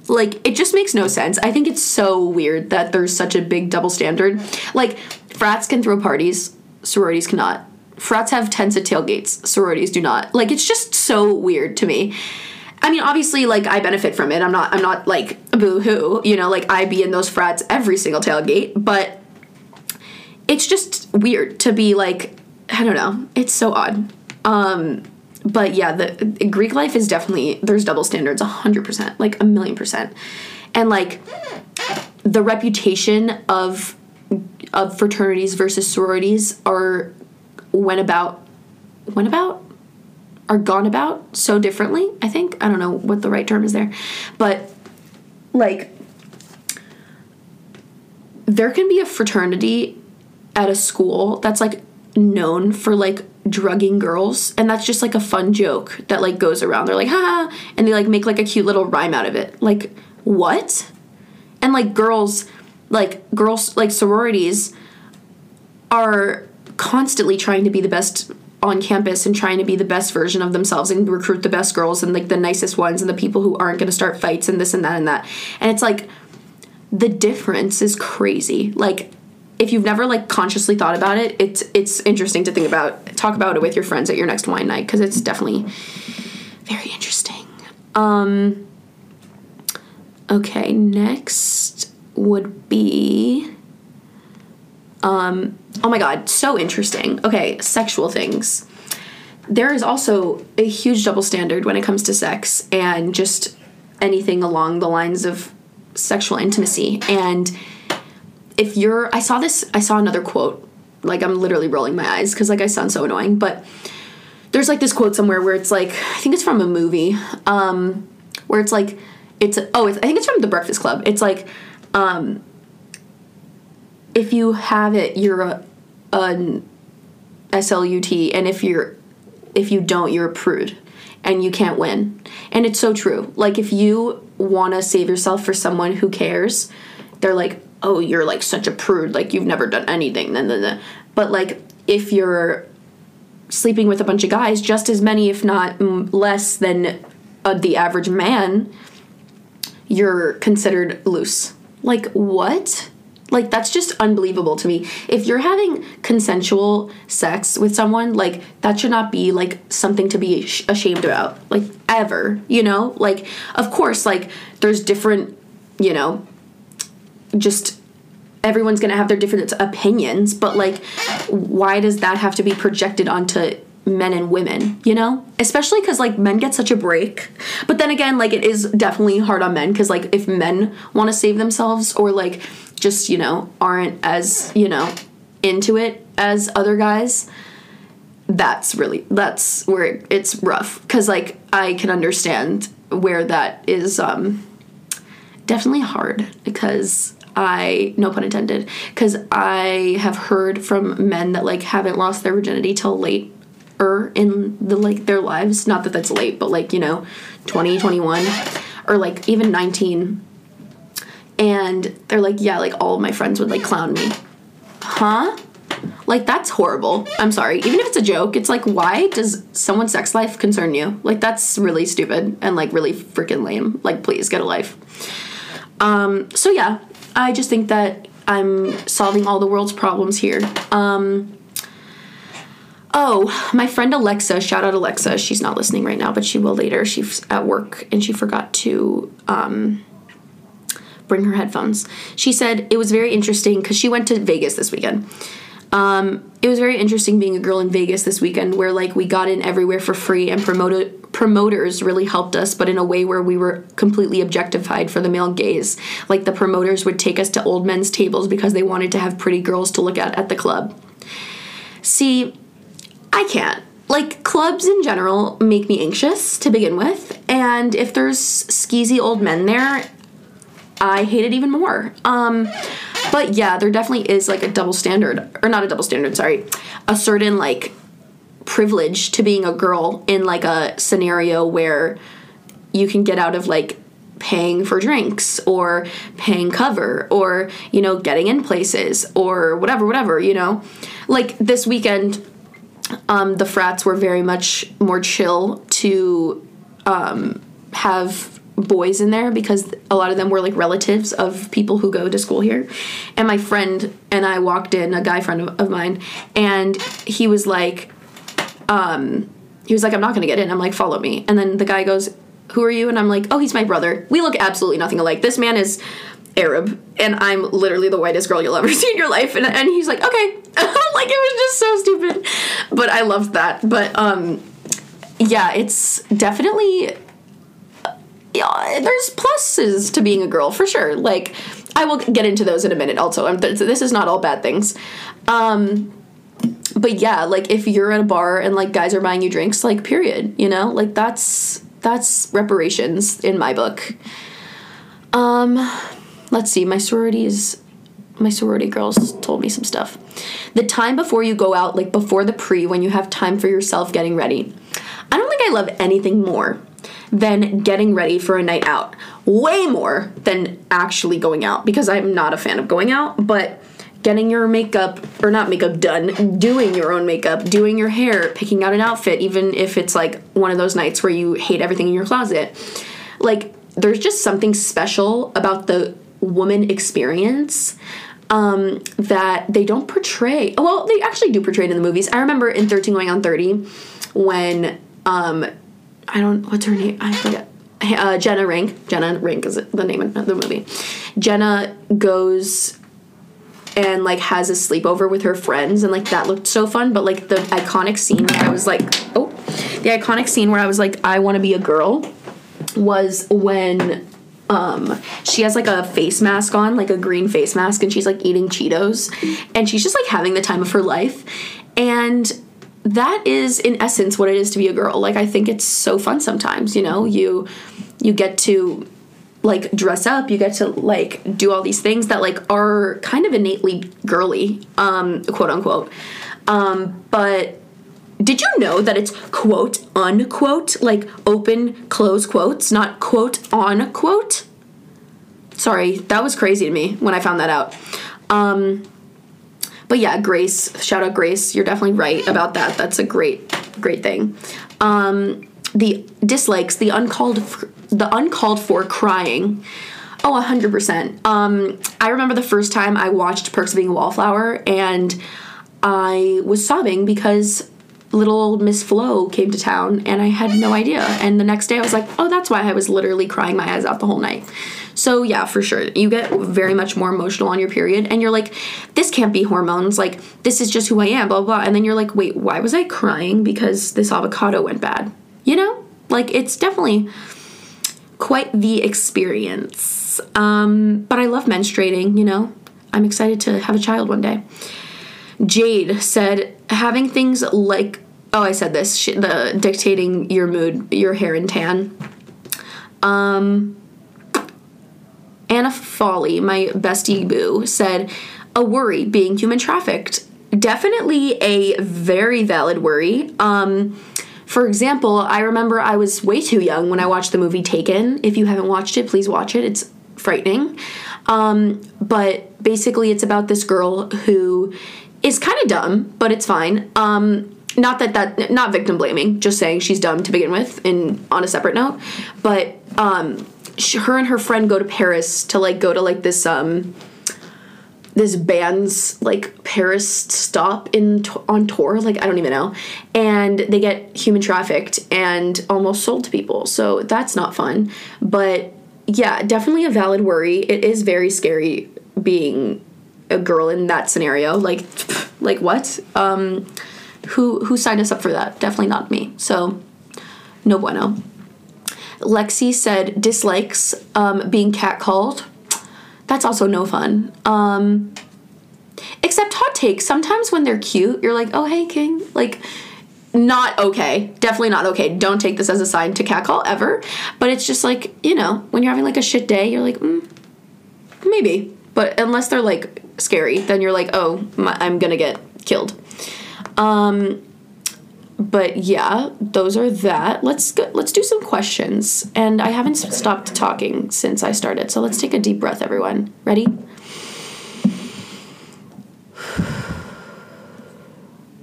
Speaker 2: Like it just makes no sense. I think it's so weird that there's such a big double standard. Like frats can throw parties sororities cannot. Frats have tents at tailgates sororities do not. Like it's just so weird to me I mean, obviously, like I benefit from it. I'm not. I'm not like boo hoo. You know, like I be in those frats every single tailgate. But it's just weird to be like. I don't know. It's so odd. Um, but yeah, the Greek life is definitely there's double standards, hundred percent, like a million percent, and like the reputation of of fraternities versus sororities are went about went about are gone about so differently, I think. I don't know what the right term is there. But like there can be a fraternity at a school that's like known for like drugging girls and that's just like a fun joke that like goes around. They're like, ha and they like make like a cute little rhyme out of it. Like, what? And like girls like girls like sororities are constantly trying to be the best on campus and trying to be the best version of themselves and recruit the best girls and like the nicest ones and the people who aren't going to start fights and this and that and that. And it's like the difference is crazy. Like if you've never like consciously thought about it, it's it's interesting to think about. Talk about it with your friends at your next wine night because it's definitely very interesting. Um okay, next would be um, oh my god, so interesting. Okay, sexual things. There is also a huge double standard when it comes to sex and just anything along the lines of sexual intimacy. And if you're, I saw this, I saw another quote. Like, I'm literally rolling my eyes because, like, I sound so annoying. But there's like this quote somewhere where it's like, I think it's from a movie, um, where it's like, it's, oh, it's, I think it's from The Breakfast Club. It's like, um, if you have it, you're a, an SLUT, and if you're if you don't, you're a prude, and you can't win. And it's so true. Like if you want to save yourself for someone who cares, they're like, oh, you're like such a prude, like you've never done anything. Then, then, but like if you're sleeping with a bunch of guys, just as many, if not less than uh, the average man, you're considered loose. Like what? Like that's just unbelievable to me. If you're having consensual sex with someone, like that should not be like something to be ashamed about. Like ever, you know? Like of course like there's different, you know, just everyone's going to have their different opinions, but like why does that have to be projected onto men and women, you know? Especially because, like, men get such a break. But then again, like, it is definitely hard on men because, like, if men want to save themselves or, like, just, you know, aren't as, you know, into it as other guys, that's really, that's where it's rough. Because, like, I can understand where that is, um, definitely hard because I no pun intended because I have heard from men that like haven't lost their virginity till late in the like their lives. Not that that's late but like you know 20 21 or like even 19 and they're like yeah like all my friends would like clown me. Huh? Like that's horrible. I'm sorry. Even if it's a joke it's like why does someone's sex life concern you? Like that's really stupid and like really freaking lame. Like please get a life. Um so yeah. I just think that i'm solving all the world's problems here. Um Oh, my friend Alexa, shout out Alexa. She's not listening right now, but she will later. She's at work and she forgot to um, bring her headphones. She said it was very interesting because she went to Vegas this weekend. Um, it was very interesting being a girl in Vegas this weekend where like we got in everywhere for free and promoted promoters really helped us but in a way where we were completely objectified for the male gaze like the promoters would take us to old men's tables because they wanted to have pretty girls to look at at the club see I can't. Like, clubs in general make me anxious to begin with, and if there's skeezy old men there, I hate it even more. Um, but yeah, there definitely is like a double standard, or not a double standard, sorry, a certain like privilege to being a girl in like a scenario where you can get out of like paying for drinks or paying cover or you know getting in places or whatever whatever you know like this weekend um, the frats were very much more chill to um, have boys in there because a lot of them were like relatives of people who go to school here. And my friend and I walked in, a guy friend of, of mine, and he was like, um, he was like, I'm not gonna get in. I'm like, follow me. And then the guy goes, Who are you? And I'm like, Oh, he's my brother. We look absolutely nothing alike. This man is Arab, and I'm literally the whitest girl you'll ever [LAUGHS] see in your life. And, and he's like, Okay. [LAUGHS] like it was just so stupid. But I loved that. But um yeah, it's definitely yeah, there's pluses to being a girl for sure. Like, I will get into those in a minute. Also, this is not all bad things. Um, but yeah, like if you're at a bar and like guys are buying you drinks, like period, you know, like that's that's reparations in my book. Um, let's see, my sororities, my sorority girls told me some stuff. The time before you go out, like before the pre, when you have time for yourself getting ready. I don't think I love anything more than getting ready for a night out. Way more than actually going out because I'm not a fan of going out, but getting your makeup or not makeup done, doing your own makeup, doing your hair, picking out an outfit, even if it's like one of those nights where you hate everything in your closet. Like, there's just something special about the woman experience um, that they don't portray. Well, they actually do portray it in the movies. I remember in 13 Going on 30 when um, I don't what's her name? I forget. Uh, Jenna Rink. Jenna Rink is the name of the movie. Jenna goes and like has a sleepover with her friends and like that looked so fun but like the iconic scene where i was like oh the iconic scene where i was like i want to be a girl was when um she has like a face mask on like a green face mask and she's like eating cheetos and she's just like having the time of her life and that is in essence what it is to be a girl. Like I think it's so fun sometimes, you know, you you get to like dress up, you get to like do all these things that like are kind of innately girly, um, quote unquote. Um, but did you know that it's quote unquote, like open close quotes, not quote on quote? Sorry, that was crazy to me when I found that out. Um, but yeah, Grace, shout out Grace. You're definitely right about that. That's a great, great thing. Um, the dislikes, the uncalled, for, the uncalled for crying. oh 100% Um, I remember the first time I watched Perks of Being a Wallflower, and I was sobbing because little Miss Flo came to town, and I had no idea. And the next day, I was like, "Oh, that's why I was literally crying my eyes out the whole night." So, yeah, for sure. You get very much more emotional on your period, and you're like, this can't be hormones. Like, this is just who I am, blah, blah, blah. And then you're like, wait, why was I crying because this avocado went bad? You know? Like, it's definitely quite the experience. Um, but I love menstruating, you know? I'm excited to have a child one day. Jade said, having things like, oh, I said this, the dictating your mood, your hair and tan. Um, Anna Folly, my bestie boo, said, a worry being human trafficked. Definitely a very valid worry. Um, for example, I remember I was way too young when I watched the movie Taken. If you haven't watched it, please watch it. It's frightening. Um, but basically, it's about this girl who is kind of dumb, but it's fine. Um, not that that not victim blaming, just saying she's dumb to begin with. and on a separate note, but um, she, her and her friend go to Paris to like go to like this um this band's like Paris stop in on tour like I don't even know. And they get human trafficked and almost sold to people. So that's not fun. But yeah definitely a valid worry. It is very scary being a girl in that scenario. Like [LAUGHS] like what? Um who who signed us up for that definitely not me so no bueno Lexi said dislikes um, being catcalled. That's also no fun. Um, except hot takes. Sometimes when they're cute, you're like, oh, hey, king. Like, not okay. Definitely not okay. Don't take this as a sign to catcall ever. But it's just like, you know, when you're having like a shit day, you're like, mm, maybe. But unless they're like scary, then you're like, oh, my, I'm gonna get killed. Um, but yeah, those are that. Let's go, let's do some questions. And I haven't stopped talking since I started. So let's take a deep breath everyone. Ready?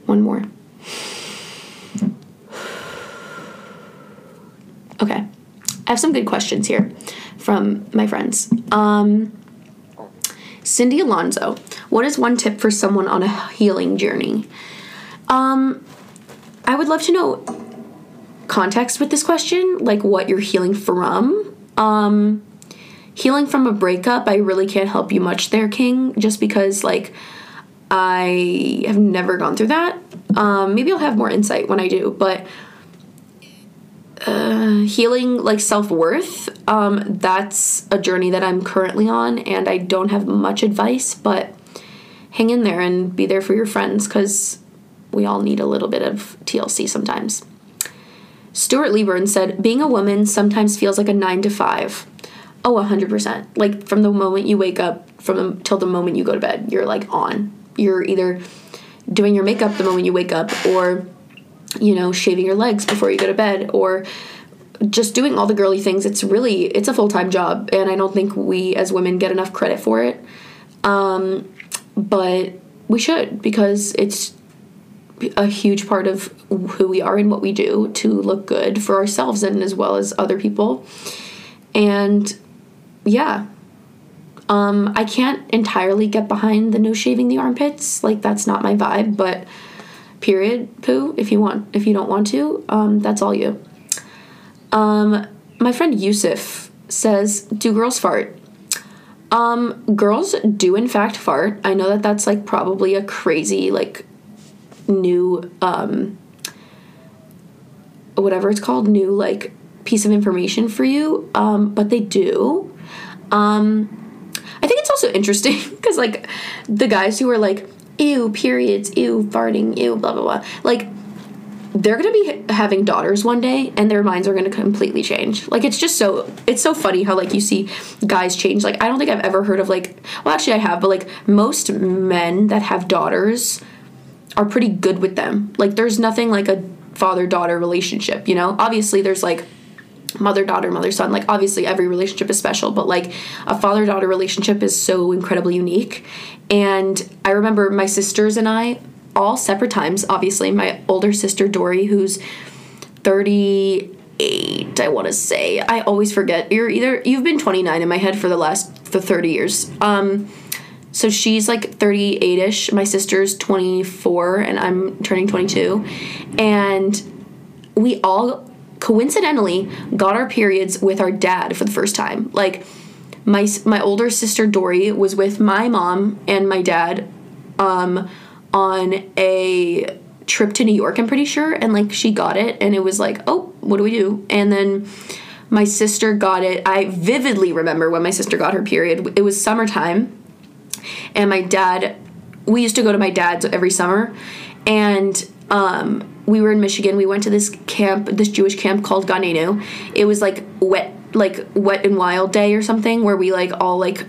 Speaker 2: One more. Okay. I have some good questions here from my friends. Um, Cindy Alonso, what is one tip for someone on a healing journey? Um, I would love to know context with this question, like what you're healing from. Um, healing from a breakup, I really can't help you much there, King, just because, like, I have never gone through that. Um, maybe I'll have more insight when I do, but uh, healing like self worth, um, that's a journey that I'm currently on, and I don't have much advice, but hang in there and be there for your friends because we all need a little bit of TLC sometimes. Stuart Lieburn said, Being a woman sometimes feels like a nine to five. Oh, 100%. Like from the moment you wake up from the, till the moment you go to bed, you're like on. You're either doing your makeup the moment you wake up or you know, shaving your legs before you go to bed or just doing all the girly things. It's really it's a full-time job and I don't think we as women get enough credit for it. Um, but we should because it's a huge part of who we are and what we do to look good for ourselves and as well as other people. And yeah. Um, I can't entirely get behind the no shaving the armpits. Like that's not my vibe, but period poo if you want if you don't want to um, that's all you um, my friend yusuf says do girls fart um, girls do in fact fart i know that that's like probably a crazy like new um, whatever it's called new like piece of information for you um, but they do um, i think it's also interesting [LAUGHS] because like the guys who are like ew, periods, ew, farting, ew, blah, blah, blah. Like, they're gonna be having daughters one day and their minds are gonna completely change like it's just so it's so funny how like you see guys change like i don't think i've ever heard of like well actually i have but like most men that have daughters are pretty good with them. Like there's nothing like a father daughter relationship you know? Obviously there's like mother daughter mother son like obviously every relationship is special but like a father daughter relationship is so incredibly unique. And i remember my sisters and i all separate times obviously. My older sister dory who's 38 i want to say. I always forget. You're either you've been 29 in my head for the last for 30 years. Um so she's like 38ish my sister's 24 and i'm turning 22 and we all coincidentally got our periods with our dad for the first time. Like my my older sister Dory was with my mom and my dad um, on a trip to New York, I'm pretty sure, and like she got it and it was like, "Oh, what do we do?" And then my sister got it. I vividly remember when my sister got her period. It was summertime. And my dad we used to go to my dad's every summer and um, we were in Michigan. We went to this camp, this Jewish camp called Ganenu. It was like wet, like wet and wild day or something, where we like all like,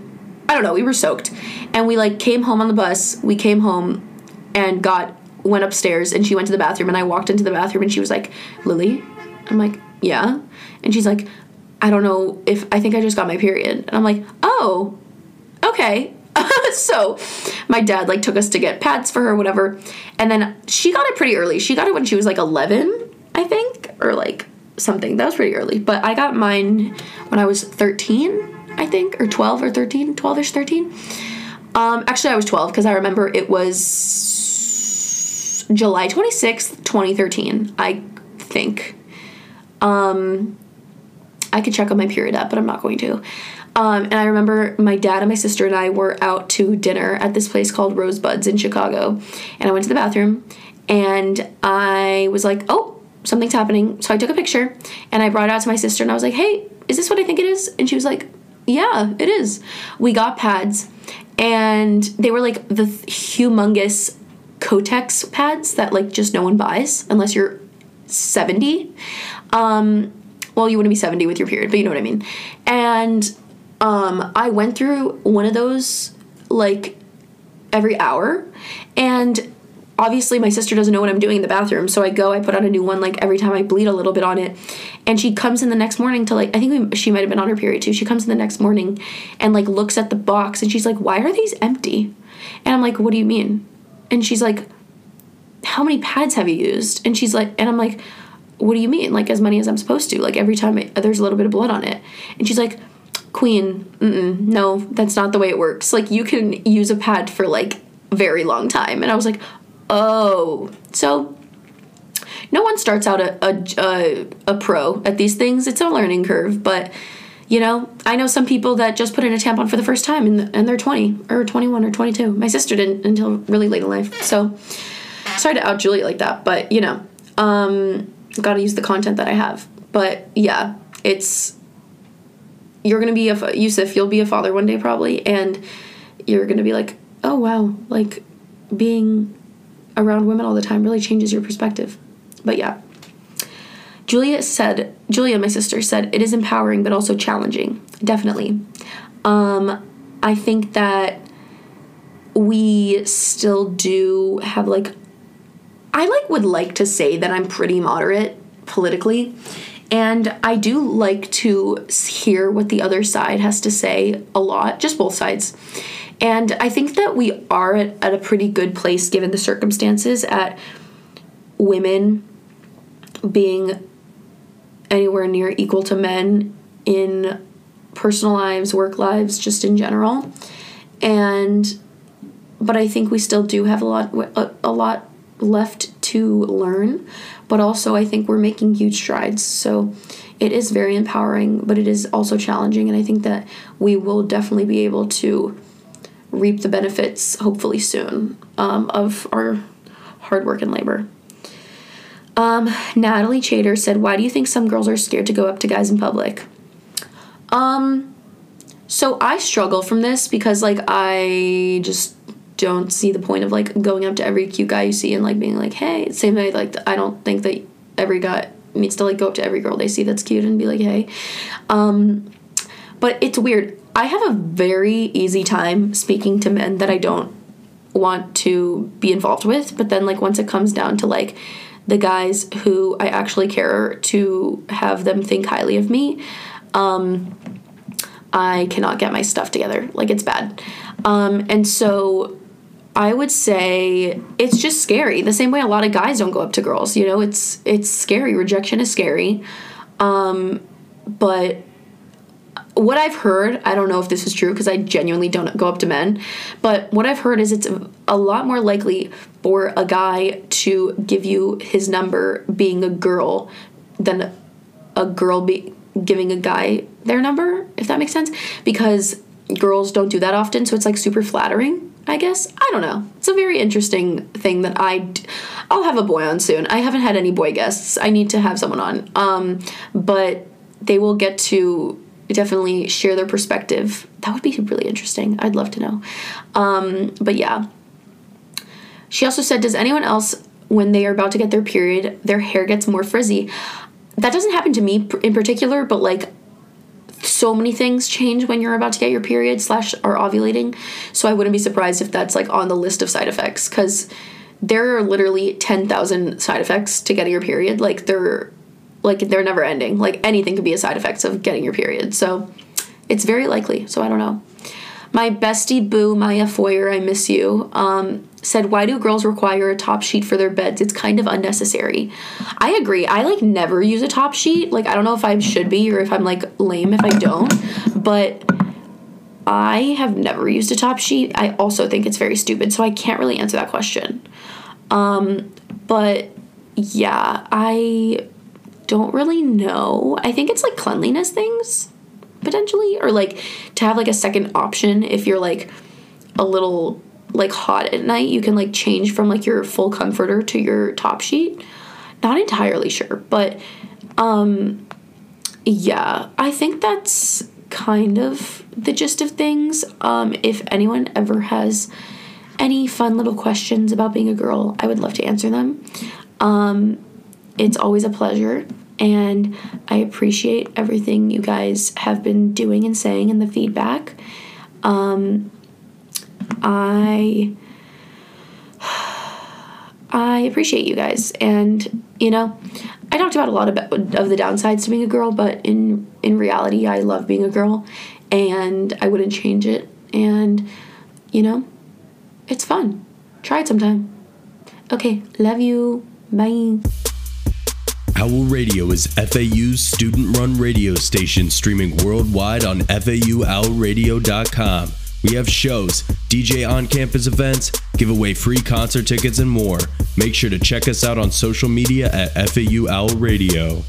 Speaker 2: I don't know, we were soaked, and we like came home on the bus. We came home, and got went upstairs, and she went to the bathroom, and I walked into the bathroom, and she was like, Lily, I'm like, yeah, and she's like, I don't know if I think I just got my period, and I'm like, oh, okay. [LAUGHS] so my dad like took us to get pads for her whatever. And then she got it pretty early. She got it when she was like 11 i think or like something. That was pretty early. But i got mine when i was 13 i think or 12 or 13 12ish 13 um actually i was 12 because i remember it was july 26th 2013 i think. Um i could check on my period app but i'm not going to um, and I remember my dad and my sister and I were out to dinner at this place called Rosebuds in Chicago. And I went to the bathroom and I was like, oh, something's happening. So I took a picture and I brought it out to my sister and I was like, hey, is this what I think it is? And she was like, yeah, it is. We got pads and they were like the humongous Kotex pads that like just no one buys unless you're 70. Um, well, you wouldn't be 70 with your period, but you know what I mean. And um, I went through one of those like every hour, and obviously my sister doesn't know what I'm doing in the bathroom, so I go, I put on a new one like every time I bleed a little bit on it. And she comes in the next morning to like I think we, she might have been on her period too. She comes in the next morning and like looks at the box and she's like, "Why are these empty?" And I'm like, "What do you mean?" And she's like, "How many pads have you used?" And she's like, and I'm like, "What do you mean? Like as many as I'm supposed to? Like every time there's a little bit of blood on it." And she's like, "Queen, no, that's not the way it works. Like you can use a pad for like very long time." And I was like, "Oh." So no one starts out a, a, a, a pro at these things. It's a learning curve, but you know, I know some people that just put in a tampon for the first time and, and they're 20 or 21 or 22. My sister didn't until really late in life. So sorry to out Julia like that, but you know, um, got to use the content that I have. But yeah, it's you're gonna be a Yusuf. You'll be a father one day probably, and you're gonna be like, oh wow, like being around women all the time really changes your perspective. But yeah. Julia said, Julia, my sister, said, it is empowering but also challenging. Definitely. Um, I think that we still do have like, I like would like to say that I'm pretty moderate politically. And I do like to hear what the other side has to say a lot, just both sides. And I think that we are at, at a pretty good place given the circumstances at women being anywhere near equal to men in personal lives, work lives, just in general. And but I think we still do have a lot a, a lot left to learn, but also I think we're making huge strides. So it is very empowering, but it is also challenging and I think that we will definitely be able to reap the benefits hopefully soon um, of our hard work and labor. Um, Natalie Chater said, Why do you think some girls are scared to go up to guys in public? Um, so I struggle from this because, like, I just don't see the point of, like, going up to every cute guy you see and, like, being like, hey, same way, like, I don't think that every guy needs to, like, go up to every girl they see that's cute and be like, hey. Um, but it's weird. I have a very easy time speaking to men that I don't want to be involved with, but then, like, once it comes down to, like, the guys who I actually care to have them think highly of me, um, I cannot get my stuff together. Like it's bad. Um, and so I would say it's just scary. The same way a lot of guys don't go up to girls, you know, it's it's scary. Rejection is scary. Um, but what I've heard, I don't know if this is true because I genuinely don't go up to men, but what I've heard is it's a lot more likely for a guy to give you his number being a girl than a girl be giving a guy their number, if that makes sense, because girls don't do that often, so it's like super flattering. I guess I don't know. It's a very interesting thing that I d- I'll have a boy on soon. I haven't had any boy guests. I need to have someone on. Um, but they will get to definitely share their perspective. That would be really interesting. I'd love to know. Um, but yeah. She also said, Does anyone else, when they are about to get their period, their hair gets more frizzy? That doesn't happen to me in particular, but like so many things change when you're about to get your period slash are ovulating. So I wouldn't be surprised if that's like on the list of side effects because there are literally 10,000 side effects to getting your period. Like they're like they're never ending. Like anything could be a side effect of getting your period. So it's very likely. So I don't know. My bestie boo Maya Foyer, I miss you. Um, said, "Why do girls require a top sheet for their beds? It's kind of unnecessary." I agree. I like never use a top sheet. Like I don't know if I should be or if I'm like lame if I don't, but I have never used a top sheet. I also think it's very stupid, so I can't really answer that question. Um, but yeah, I don't really know. I think it's like cleanliness things potentially or like to have like a second option if you're like a little like hot at night, you can like change from like your full comforter to your top sheet. Not entirely sure, but um yeah, I think that's kind of the gist of things. Um if anyone ever has any fun little questions about being a girl, I would love to answer them. Um it's always a pleasure and I appreciate everything you guys have been doing and saying and the feedback. Um, I I appreciate you guys. And you know, I talked about a lot of, of the downsides to being a girl, but in in reality, I love being a girl, and I wouldn't change it. And you know, it's fun. Try it sometime. Okay, love you. Bye.
Speaker 3: Owl Radio is FAU's student run radio station streaming worldwide on FAUOwlradio.com. We have shows, DJ on campus events, give away free concert tickets, and more. Make sure to check us out on social media at FAU Owl Radio.